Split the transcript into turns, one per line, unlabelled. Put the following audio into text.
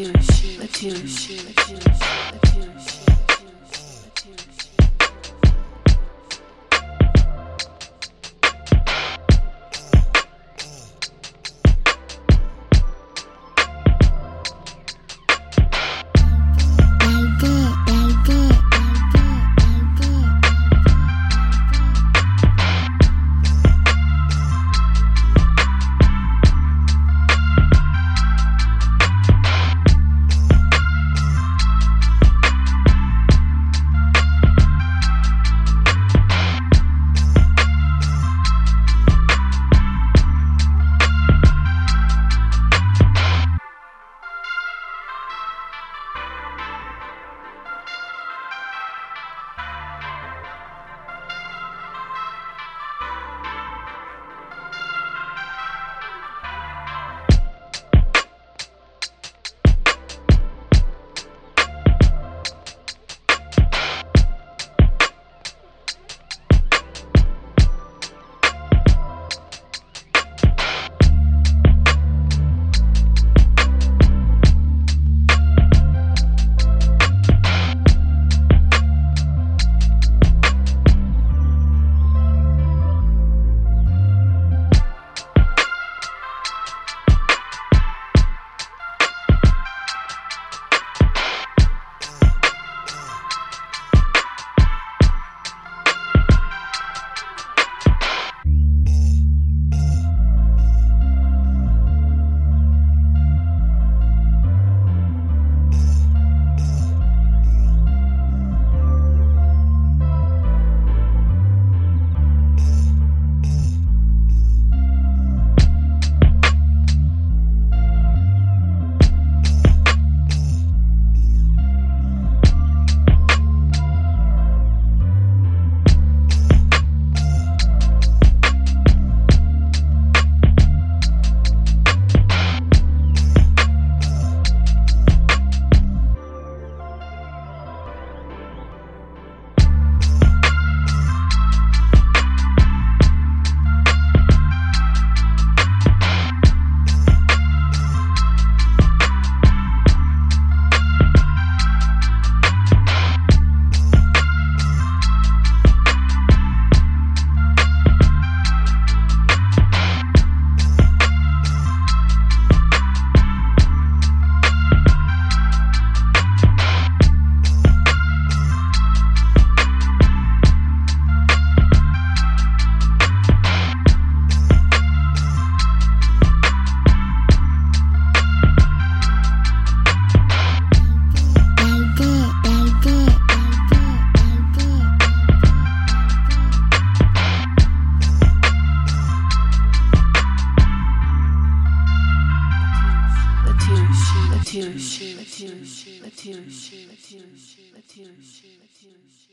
Latush, Latush, Latush, Latush. Latush, Latush, Latush, Latush, Latush, Latush, Latush.